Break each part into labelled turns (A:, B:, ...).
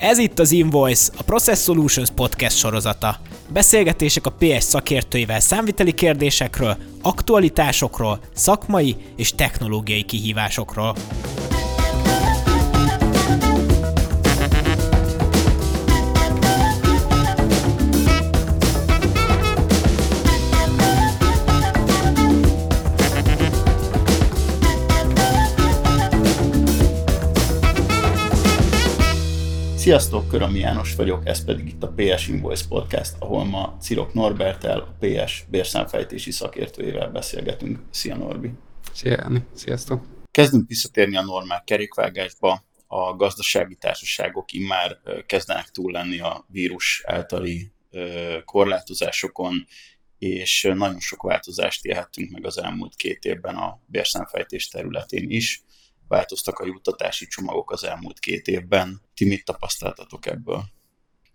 A: Ez itt az Invoice, a Process Solutions podcast sorozata. Beszélgetések a PS szakértőivel számviteli kérdésekről, aktualitásokról, szakmai és technológiai kihívásokról.
B: Sziasztok, Körömi János vagyok, ez pedig itt a PS Invoice Podcast, ahol ma Cirok Norbertel, a PS bérszámfejtési szakértőjével beszélgetünk. Szia Norbi!
C: Szia Jani, sziasztok!
B: Kezdünk visszatérni a normál kerékvágásba. A gazdasági társaságok immár kezdenek túl lenni a vírus általi korlátozásokon, és nagyon sok változást élhettünk meg az elmúlt két évben a bérszámfejtés területén is változtak a juttatási csomagok az elmúlt két évben. Ti mit tapasztaltatok ebből?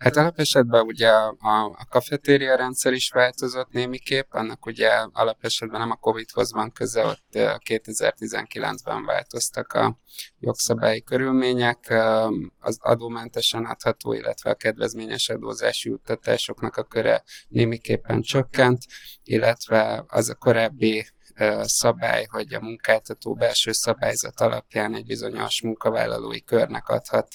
C: Hát alapesetben ugye a, a kafetéria rendszer is változott némiképp, annak ugye alapesetben nem a Covid-hoz van köze, ott 2019-ben változtak a jogszabályi körülmények, az adómentesen adható, illetve a kedvezményes adózási juttatásoknak a köre némiképpen csökkent, illetve az a korábbi szabály, hogy a munkáltató belső szabályzat alapján egy bizonyos munkavállalói körnek adhat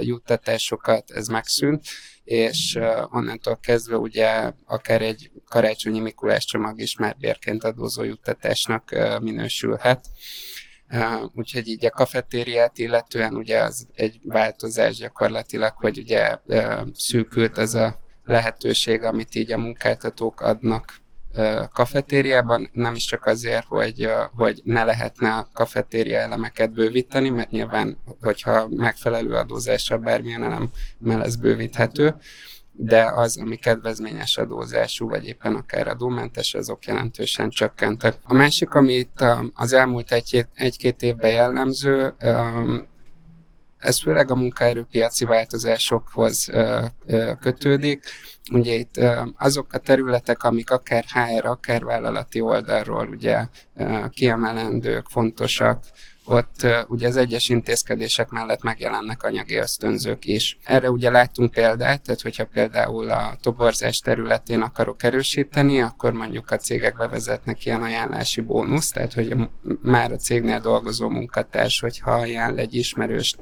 C: juttatásokat, ez megszűnt, és onnantól kezdve ugye akár egy karácsonyi Mikulás csomag is már bérként adózó juttatásnak minősülhet. Uh, úgyhogy így a kafetériát illetően ugye az egy változás gyakorlatilag, hogy ugye uh, szűkült ez a lehetőség, amit így a munkáltatók adnak kafetériában, nem is csak azért, hogy, hogy ne lehetne a kafetéria elemeket bővíteni, mert nyilván, hogyha megfelelő adózásra bármilyen elem lesz bővíthető, de az, ami kedvezményes adózású, vagy éppen akár adómentes, azok jelentősen csökkentek. A másik, ami itt az elmúlt egy-két évben jellemző, ez főleg a munkaerőpiaci változásokhoz kötődik. Ugye itt azok a területek, amik akár HR, akár vállalati oldalról ugye kiemelendők, fontosak, ott ugye az egyes intézkedések mellett megjelennek anyagi ösztönzők is. Erre ugye láttunk példát, tehát hogyha például a toborzás területén akarok erősíteni, akkor mondjuk a cégek bevezetnek ilyen ajánlási bónusz, tehát hogy már a cégnél dolgozó munkatárs, hogyha ajánl egy ismerőst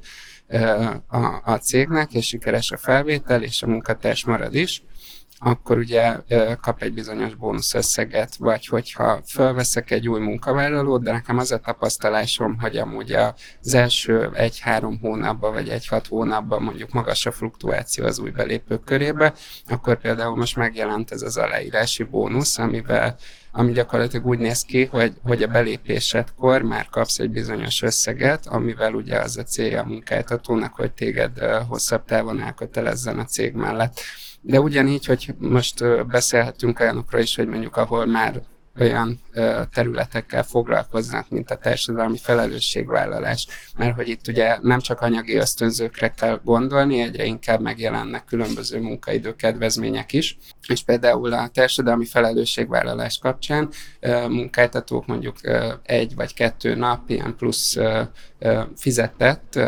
C: a, a cégnek, és sikeres a felvétel, és a munkatárs marad is, akkor ugye kap egy bizonyos bónuszösszeget, vagy hogyha felveszek egy új munkavállalót, de nekem az a tapasztalásom, hogy amúgy az első egy-három hónapban, vagy egy-hat hónapban mondjuk magas a fluktuáció az új belépők körébe, akkor például most megjelent ez az aláírási bónusz, amivel ami gyakorlatilag úgy néz ki, hogy, hogy a belépésedkor már kapsz egy bizonyos összeget, amivel ugye az a célja a munkáltatónak, hogy téged hosszabb távon elkötelezzen a cég mellett. De ugyanígy, hogy most beszélhetünk olyanokról is, hogy mondjuk ahol már olyan területekkel foglalkoznak, mint a társadalmi felelősségvállalás. Mert hogy itt ugye nem csak anyagi ösztönzőkre kell gondolni, egyre inkább megjelennek különböző munkaidő kedvezmények is. És például a társadalmi felelősségvállalás kapcsán munkáltatók mondjuk egy vagy kettő nap ilyen plusz fizetett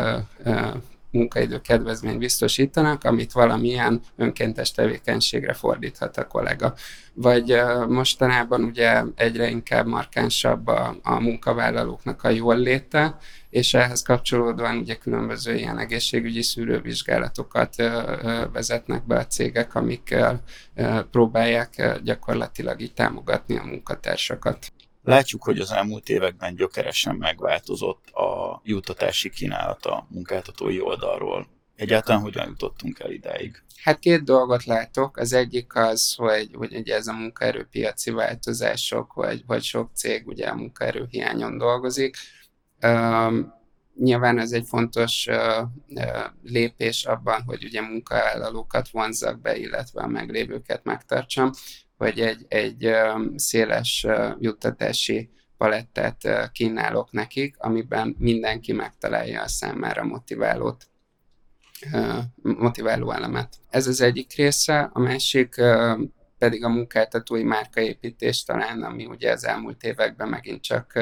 C: munkaidő kedvezményt biztosítanak, amit valamilyen önkéntes tevékenységre fordíthat a kollega. Vagy mostanában ugye egyre inkább markánsabb a, a munkavállalóknak a jól léte, és ehhez kapcsolódóan ugye különböző ilyen egészségügyi szűrővizsgálatokat vezetnek be a cégek, amikkel próbálják gyakorlatilag így támogatni a munkatársakat.
B: Látjuk, hogy az elmúlt években gyökeresen megváltozott a juttatási kínálat a munkáltatói oldalról. Egyáltalán hogyan jutottunk el idáig?
C: Hát két dolgot látok. Az egyik az, hogy, hogy ugye ez a munkaerőpiaci változások, vagy, vagy sok cég ugye a munkaerőhiányon dolgozik. Um, nyilván ez egy fontos uh, lépés abban, hogy ugye munkavállalókat vonzak be, illetve a meglévőket megtartsam hogy egy, egy széles juttatási palettát kínálok nekik, amiben mindenki megtalálja a számára motiválót, motiváló elemet. Ez az egyik része, a másik pedig a munkáltatói márkaépítés talán, ami ugye az elmúlt években megint csak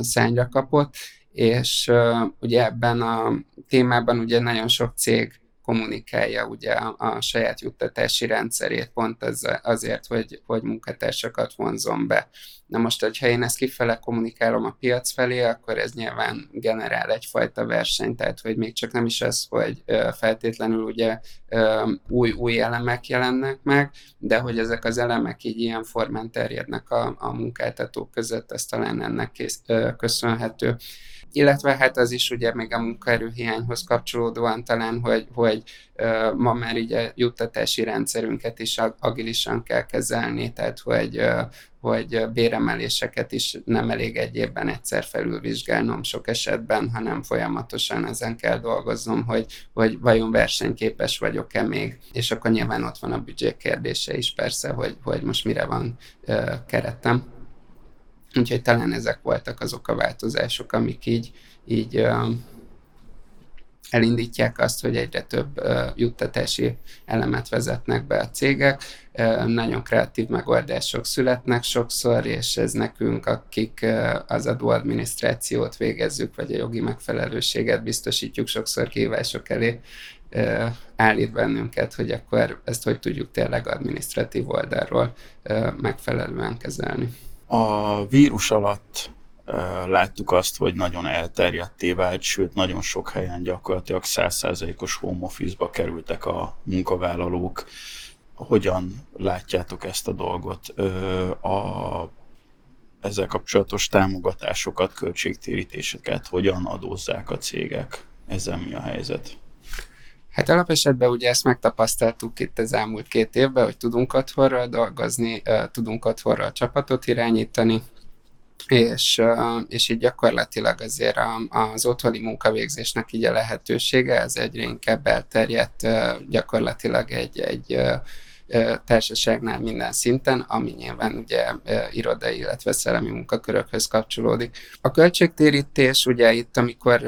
C: szányra kapott, és ugye ebben a témában ugye nagyon sok cég kommunikálja ugye a, a saját juttatási rendszerét pont az, azért, hogy, hogy munkatársakat vonzom be. Na most, hogyha én ezt kifele kommunikálom a piac felé, akkor ez nyilván generál egyfajta versenyt, tehát hogy még csak nem is az, hogy feltétlenül ugye új, új elemek jelennek meg, de hogy ezek az elemek így ilyen formán terjednek a, a munkáltatók között, ez talán ennek kész, köszönhető illetve hát az is ugye még a munkaerőhiányhoz kapcsolódóan talán, hogy, hogy ma már ugye juttatási rendszerünket is agilisan kell kezelni, tehát hogy, hogy béremeléseket is nem elég egy évben egyszer felülvizsgálnom sok esetben, hanem folyamatosan ezen kell dolgoznom, hogy, hogy vajon versenyképes vagyok-e még, és akkor nyilván ott van a büdzsé kérdése is persze, hogy, hogy most mire van keretem. Úgyhogy talán ezek voltak azok a változások, amik így, így elindítják azt, hogy egyre több juttatási elemet vezetnek be a cégek. Nagyon kreatív megoldások születnek sokszor, és ez nekünk, akik az adóadminisztrációt végezzük, vagy a jogi megfelelőséget biztosítjuk, sokszor kívások elé állít bennünket, hogy akkor ezt hogy tudjuk tényleg adminisztratív oldalról megfelelően kezelni.
B: A vírus alatt láttuk azt, hogy nagyon elterjedté vált, sőt nagyon sok helyen gyakorlatilag 100%-os home office-ba kerültek a munkavállalók. Hogyan látjátok ezt a dolgot? A ezzel kapcsolatos támogatásokat, költségtérítéseket hogyan adózzák a cégek? Ezzel mi a helyzet?
C: Hát alapesetben ugye ezt megtapasztaltuk itt az elmúlt két évben, hogy tudunk otthonról dolgozni, tudunk otthonról csapatot irányítani, és, és így gyakorlatilag azért az otthoni munkavégzésnek így a lehetősége, ez egyre inkább elterjedt gyakorlatilag egy, egy társaságnál minden szinten, ami nyilván ugye irodai, illetve szellemi munkakörökhöz kapcsolódik. A költségtérítés ugye itt, amikor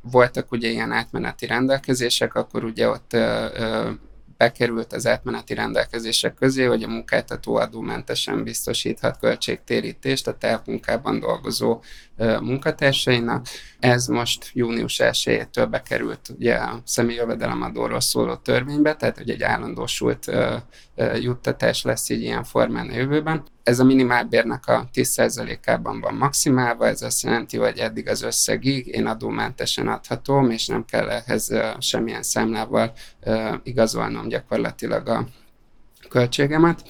C: voltak ugye ilyen átmeneti rendelkezések, akkor ugye ott bekerült az átmeneti rendelkezések közé, hogy a munkáltató adómentesen biztosíthat költségtérítést a távmunkában dolgozó munkatársainak. Ez most június 1-től bekerült ugye a személyjövedelemadóról szóló törvénybe, tehát hogy egy állandósult juttatás lesz így ilyen formán a jövőben. Ez a minimálbérnek a 10%-ában van maximálva, ez azt jelenti, hogy eddig az összegig én adómentesen adhatom, és nem kell ehhez semmilyen számlával igazolnom gyakorlatilag a költségemet.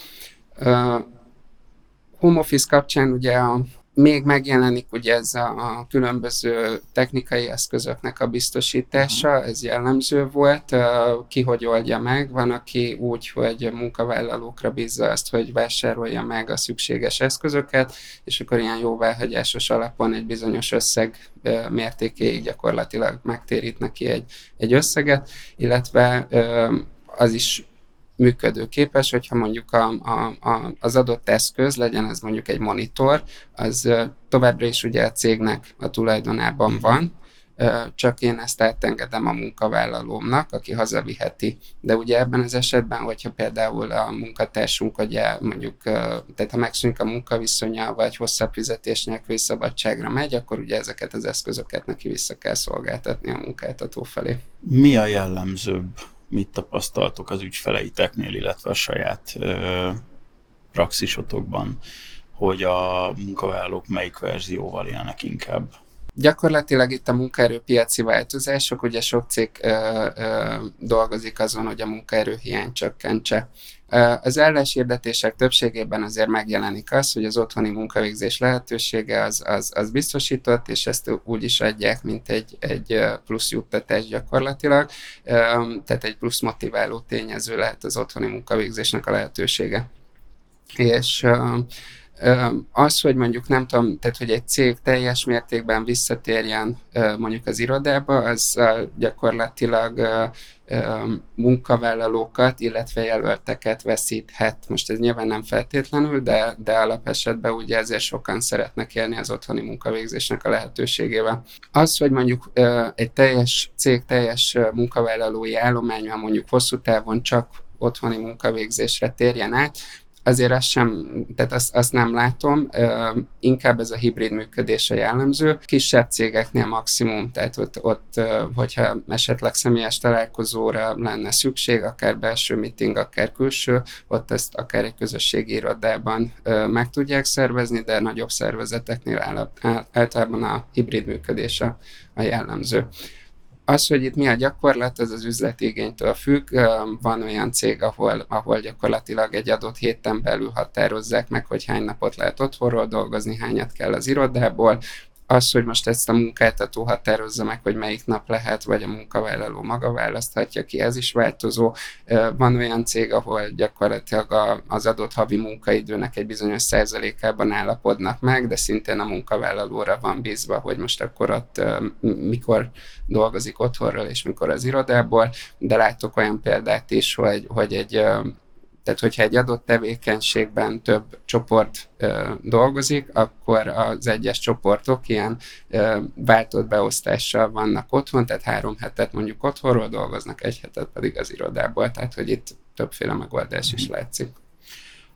C: Home office kapcsán ugye a még megjelenik ugye ez a, a különböző technikai eszközöknek a biztosítása, ez jellemző volt, ki hogy oldja meg, van, aki úgy, hogy munkavállalókra bízza azt, hogy vásárolja meg a szükséges eszközöket, és akkor ilyen jóváhagyásos alapon egy bizonyos összeg mértékéig gyakorlatilag megtérít neki egy, egy összeget, illetve az is működőképes, hogyha mondjuk a, a, a, az adott eszköz, legyen ez mondjuk egy monitor, az továbbra is ugye a cégnek a tulajdonában van, csak én ezt átengedem a munkavállalómnak, aki hazaviheti. De ugye ebben az esetben, hogyha például a munkatársunk, ugye mondjuk, tehát ha megszűnik a munkaviszonya, vagy hosszabb fizetés nélküli szabadságra megy, akkor ugye ezeket az eszközöket neki vissza kell szolgáltatni a munkáltató felé.
B: Mi a jellemzőbb mit tapasztaltok az ügyfeleiteknél, illetve a saját ö, praxisotokban, hogy a munkavállalók melyik verzióval élnek inkább?
C: Gyakorlatilag itt a munkaerőpiaci változások, ugye sok cég ö, ö, dolgozik azon, hogy a munkaerő hiány csökkentse. Az álláshirdetések többségében azért megjelenik az, hogy az otthoni munkavégzés lehetősége az, az, az biztosított, és ezt úgy is adják, mint egy, egy plusz juttatás gyakorlatilag. Tehát egy plusz motiváló tényező lehet az otthoni munkavégzésnek a lehetősége. És az, hogy mondjuk nem tudom, tehát hogy egy cég teljes mértékben visszatérjen mondjuk az irodába, az gyakorlatilag munkavállalókat, illetve jelölteket veszíthet. Most ez nyilván nem feltétlenül, de, de alapesetben ugye ezért sokan szeretnek élni az otthoni munkavégzésnek a lehetőségével. Az, hogy mondjuk egy teljes cég teljes munkavállalói állománya mondjuk hosszú távon csak otthoni munkavégzésre térjen át, azért azt sem, tehát azt, azt nem látom, inkább ez a hibrid működés a jellemző. Kisebb cégeknél maximum, tehát ott, ott hogyha esetleg személyes találkozóra lenne szükség, akár belső meeting, akár külső, ott ezt akár egy közösségi irodában meg tudják szervezni, de nagyobb szervezeteknél általában a hibrid működés a, a jellemző. Az, hogy itt mi a gyakorlat, ez az üzleti igénytől függ. Van olyan cég, ahol, ahol gyakorlatilag egy adott héten belül határozzák meg, hogy hány napot lehet otthonról dolgozni, hányat kell az irodából az, hogy most ezt a munkáltató határozza meg, hogy melyik nap lehet, vagy a munkavállaló maga választhatja ki, ez is változó. Van olyan cég, ahol gyakorlatilag az adott havi munkaidőnek egy bizonyos százalékában állapodnak meg, de szintén a munkavállalóra van bízva, hogy most akkor ott mikor dolgozik otthonról, és mikor az irodából, de látok olyan példát is, hogy, hogy egy tehát, hogyha egy adott tevékenységben több csoport ö, dolgozik, akkor az egyes csoportok ilyen ö, váltott beosztással vannak otthon, tehát három hetet mondjuk otthonról dolgoznak, egy hetet pedig az irodából, tehát hogy itt többféle megoldás is látszik.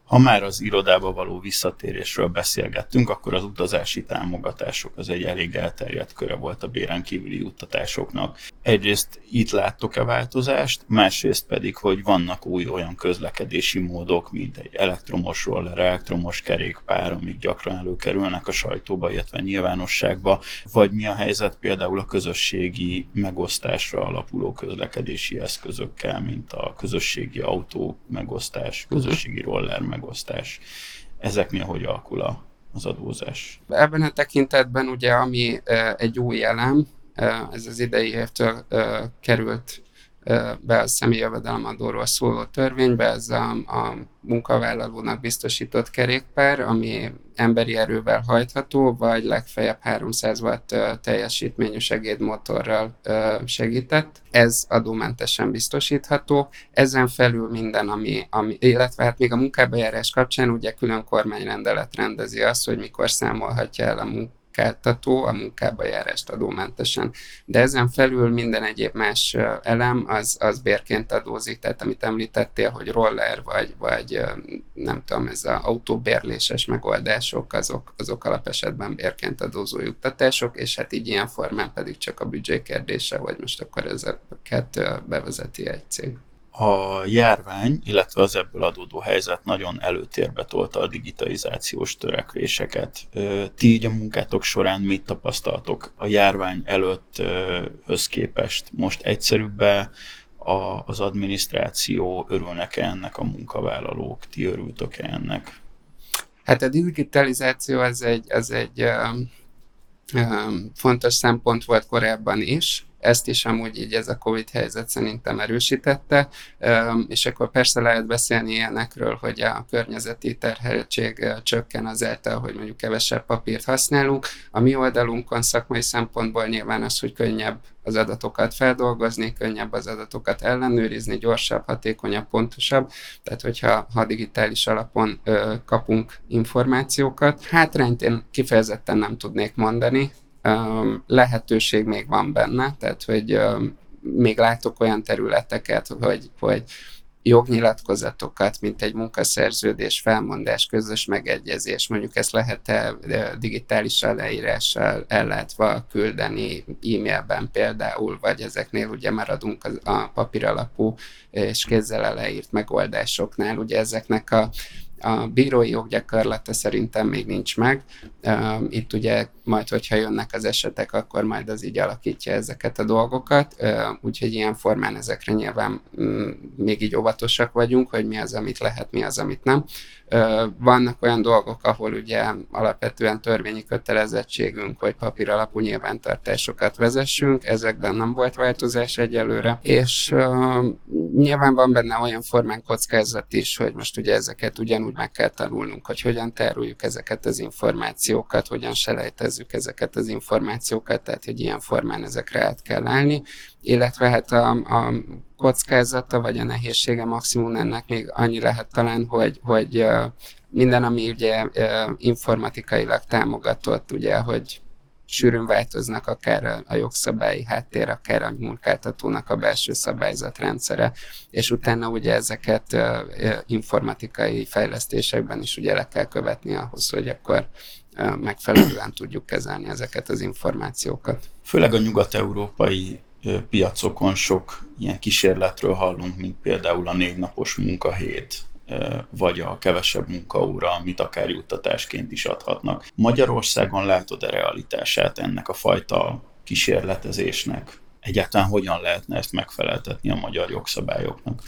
B: Ha már az irodába való visszatérésről beszélgettünk, akkor az utazási támogatások az egy elég elterjedt köre volt a béren kívüli juttatásoknak. Egyrészt itt láttok-e változást, másrészt pedig, hogy vannak új olyan közlekedési módok, mint egy elektromos roller, elektromos kerékpár, amik gyakran előkerülnek a sajtóba, illetve nyilvánosságba, vagy mi a helyzet például a közösségi megosztásra alapuló közlekedési eszközökkel, mint a közösségi autó megosztás, közösségi roller megosztás, megosztás. Ezeknél hogy alakul a, az adózás?
C: Ebben a tekintetben ugye, ami egy új elem, ez az idei évtől került be a személyi jövedelemadóról szóló törvénybe, ez a, a munkavállalónak biztosított kerékpár, ami emberi erővel hajtható, vagy legfeljebb 300 watt teljesítményű segédmotorral segített. Ez adómentesen biztosítható. Ezen felül minden, ami, ami illetve hát még a munkabejárás kapcsán ugye külön kormányrendelet rendezi azt, hogy mikor számolhatja el a munkáltató a munkába járást adómentesen. De ezen felül minden egyéb más elem az, az bérként adózik, tehát amit említettél, hogy roller vagy, vagy nem tudom, ez az autóbérléses megoldások, azok, azok alapesetben bérként adózó juttatások, és hát így ilyen formán pedig csak a büdzsé kérdése, hogy most akkor ezeket bevezeti egy cég
B: a járvány, illetve az ebből adódó helyzet nagyon előtérbe tolta a digitalizációs törekvéseket. Ti így a munkátok során mit tapasztaltok a járvány előtthöz képest? Most egyszerűbbe az adminisztráció, örülnek-e ennek a munkavállalók? Ti örültök-e ennek?
C: Hát a digitalizáció az egy, az egy um, um, fontos szempont volt korábban is, ezt is amúgy így ez a Covid helyzet szerintem erősítette, és akkor persze lehet beszélni ilyenekről, hogy a környezeti terheltség csökken azáltal, hogy mondjuk kevesebb papírt használunk. A mi oldalunkon szakmai szempontból nyilván az, hogy könnyebb az adatokat feldolgozni, könnyebb az adatokat ellenőrizni, gyorsabb, hatékonyabb, pontosabb. Tehát, hogyha ha digitális alapon ö, kapunk információkat, hátrányt én kifejezetten nem tudnék mondani, lehetőség még van benne, tehát hogy még látok olyan területeket, hogy, hogy jognyilatkozatokat, mint egy munkaszerződés, felmondás, közös megegyezés, mondjuk ezt lehet-e digitális aláírással ellátva küldeni e-mailben például, vagy ezeknél ugye maradunk a papír alapú és kézzel aláírt megoldásoknál, ugye ezeknek a a bírói joggyakorlata szerintem még nincs meg. Itt ugye majd, hogyha jönnek az esetek, akkor majd az így alakítja ezeket a dolgokat, úgyhogy ilyen formán ezekre nyilván mm, még így óvatosak vagyunk, hogy mi az, amit lehet, mi az, amit nem. Vannak olyan dolgok, ahol ugye alapvetően törvényi kötelezettségünk, hogy papír alapú nyilvántartásokat vezessünk, ezekben nem volt változás egyelőre, és nyilván van benne olyan formán kockázat is, hogy most ugye ezeket ugyanúgy meg kell tanulnunk, hogy hogyan tároljuk ezeket az információkat, hogyan selejtezzük ezeket az információkat, tehát hogy ilyen formán ezekre át kell állni, illetve hát a, a kockázata, vagy a nehézsége maximum ennek még annyi lehet talán, hogy, hogy minden, ami ugye informatikailag támogatott, ugye, hogy sűrűn változnak akár a jogszabályi háttér, akár a munkáltatónak a belső szabályzatrendszere, és utána ugye ezeket informatikai fejlesztésekben is ugye le kell követni ahhoz, hogy akkor megfelelően tudjuk kezelni ezeket az információkat.
B: Főleg a nyugat-európai piacokon sok ilyen kísérletről hallunk, mint például a négy napos munkahét, vagy a kevesebb munkaóra, amit akár juttatásként is adhatnak. Magyarországon látod-e realitását ennek a fajta kísérletezésnek? Egyáltalán hogyan lehetne ezt megfeleltetni a magyar jogszabályoknak?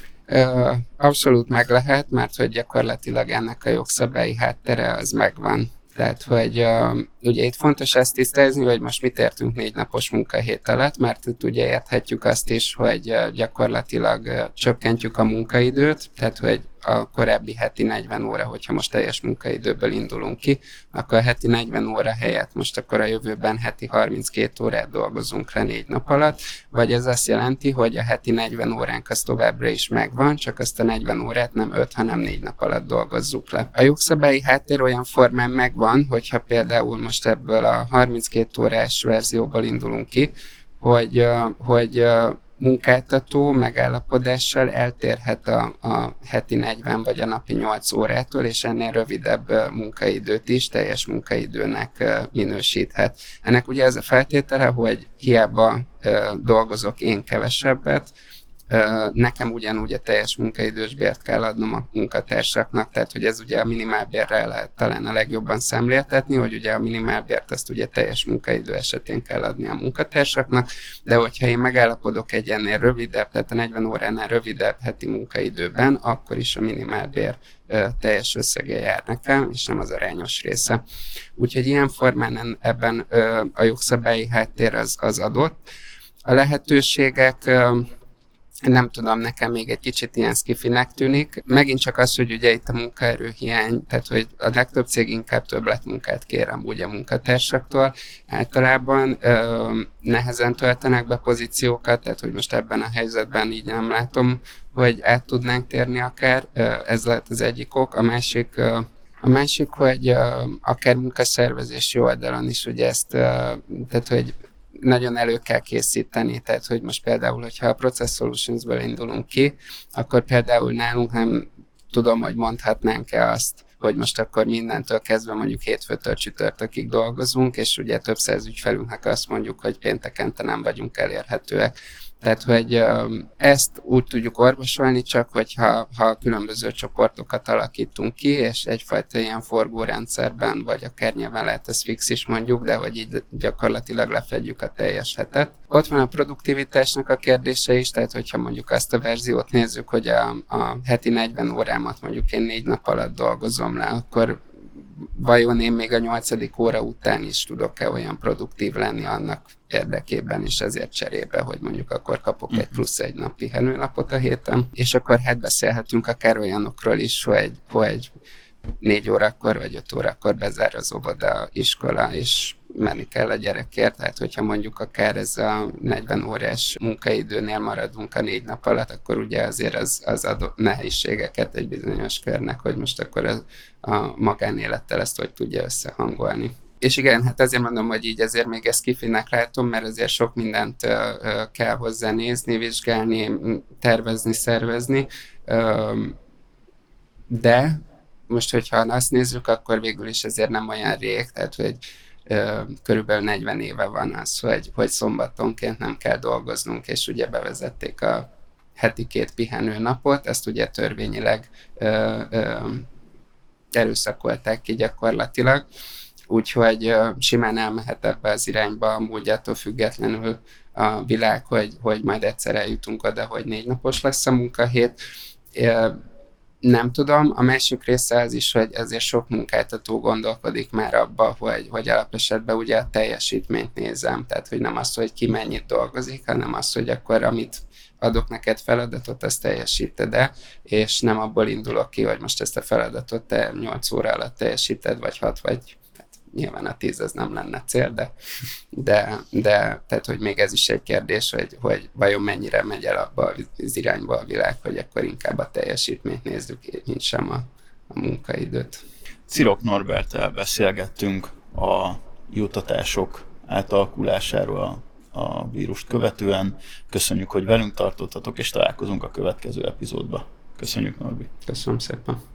C: Abszolút meg lehet, mert hogy gyakorlatilag ennek a jogszabályi háttere az megvan. Tehát, hogy uh, ugye itt fontos ezt tisztázni, hogy most mit értünk négy napos munkahét alatt, mert itt ugye érthetjük azt is, hogy uh, gyakorlatilag uh, csökkentjük a munkaidőt, tehát, hogy a korábbi heti 40 óra, hogyha most teljes munkaidőből indulunk ki, akkor a heti 40 óra helyett most akkor a jövőben heti 32 órát dolgozunk le négy nap alatt, vagy ez azt jelenti, hogy a heti 40 óránk az továbbra is megvan, csak azt a 40 órát nem 5, hanem 4 nap alatt dolgozzuk le. A jogszabályi háttér olyan formán megvan, hogyha például most ebből a 32 órás verzióból indulunk ki, hogy, hogy munkáltató megállapodással eltérhet a, a heti 40 vagy a napi 8 órától, és ennél rövidebb munkaidőt is teljes munkaidőnek minősíthet. Ennek ugye ez a feltétele, hogy hiába dolgozok én kevesebbet, Nekem ugyanúgy a teljes munkaidős bért kell adnom a munkatársaknak, tehát hogy ez ugye a minimálbérrel lehet talán a legjobban szemléltetni, hogy ugye a minimálbért azt ugye teljes munkaidő esetén kell adni a munkatársaknak, de hogyha én megállapodok egy ennél rövidebb, tehát a 40 óránál rövidebb heti munkaidőben, akkor is a minimálbér teljes összege jár nekem, és nem az arányos része. Úgyhogy ilyen formán ebben a jogszabályi háttér az, az adott. A lehetőségek nem tudom, nekem még egy kicsit ilyen skifinek tűnik. Megint csak az, hogy ugye itt a munkaerő hiány, tehát hogy a legtöbb cég inkább többletmunkát kérem ugye munkatársaktól. Általában ö, nehezen töltenek be pozíciókat, tehát hogy most ebben a helyzetben így nem látom, hogy át tudnánk térni akár. Ez lehet az egyik ok. A másik ö, a másik, hogy uh, akár munkaszervezési oldalon is ugye ezt, uh, tehát hogy nagyon elő kell készíteni, tehát hogy most például, hogyha a Process Solutions-ből indulunk ki, akkor például nálunk nem tudom, hogy mondhatnánk-e azt, hogy most akkor mindentől kezdve mondjuk hétfőtől csütörtökig dolgozunk, és ugye több száz ügyfelünknek azt mondjuk, hogy péntekente nem vagyunk elérhetőek. Tehát, hogy ezt úgy tudjuk orvosolni, csak hogyha ha különböző csoportokat alakítunk ki, és egyfajta ilyen forgórendszerben, vagy akár nyilván lehet ez fix is mondjuk, de hogy így gyakorlatilag lefedjük a teljes hetet. Ott van a produktivitásnak a kérdése is, tehát hogyha mondjuk azt a verziót nézzük, hogy a, a heti 40 órámat mondjuk én négy nap alatt dolgozom le, akkor vajon én még a nyolcadik óra után is tudok-e olyan produktív lenni annak érdekében, és ezért cserébe, hogy mondjuk akkor kapok egy mhm. plusz egy nap pihenőnapot a héten, és akkor hát beszélhetünk akár olyanokról is, hogy, hogy négy órakor vagy öt órakor bezár az óvoda, iskola, és menni kell a gyerekért, tehát hogyha mondjuk akár ez a 40 órás munkaidőnél maradunk a négy nap alatt, akkor ugye azért az, az adott nehézségeket egy bizonyos körnek, hogy most akkor a, a magánélettel ezt hogy tudja összehangolni. És igen, hát ezért mondom, hogy így ezért még ezt kifinnek látom, mert azért sok mindent kell hozzá nézni, vizsgálni, tervezni, szervezni, de most, hogyha azt nézzük, akkor végül is ezért nem olyan rég, tehát hogy körülbelül 40 éve van az, hogy, hogy szombatonként nem kell dolgoznunk, és ugye bevezették a heti két pihenő napot, ezt ugye törvényileg ö, ö, erőszakolták ki gyakorlatilag, úgyhogy ö, simán elmehet ebbe az irányba, amúgy attól függetlenül a világ, hogy, hogy majd egyszer eljutunk oda, hogy négy napos lesz a munkahét. Nem tudom, a másik része az is, hogy ezért sok munkáltató gondolkodik már abba, hogy, hogy alapesetben ugye a teljesítményt nézem, tehát hogy nem az, hogy ki mennyit dolgozik, hanem az, hogy akkor amit adok neked feladatot, azt teljesíted -e, és nem abból indulok ki, hogy most ezt a feladatot te 8 óra alatt teljesíted, vagy 6, vagy nyilván a tíz az nem lenne cél, de, de, de tehát, hogy még ez is egy kérdés, hogy, hogy vajon mennyire megy el abba az irányba a világ, hogy akkor inkább a teljesítményt nézzük, mint sem a, a munkaidőt.
B: Cirok Norbertel beszélgettünk a jutatások átalakulásáról a, a vírust követően. Köszönjük, hogy velünk tartottatok, és találkozunk a következő epizódba. Köszönjük, Norbi.
C: Köszönöm szépen.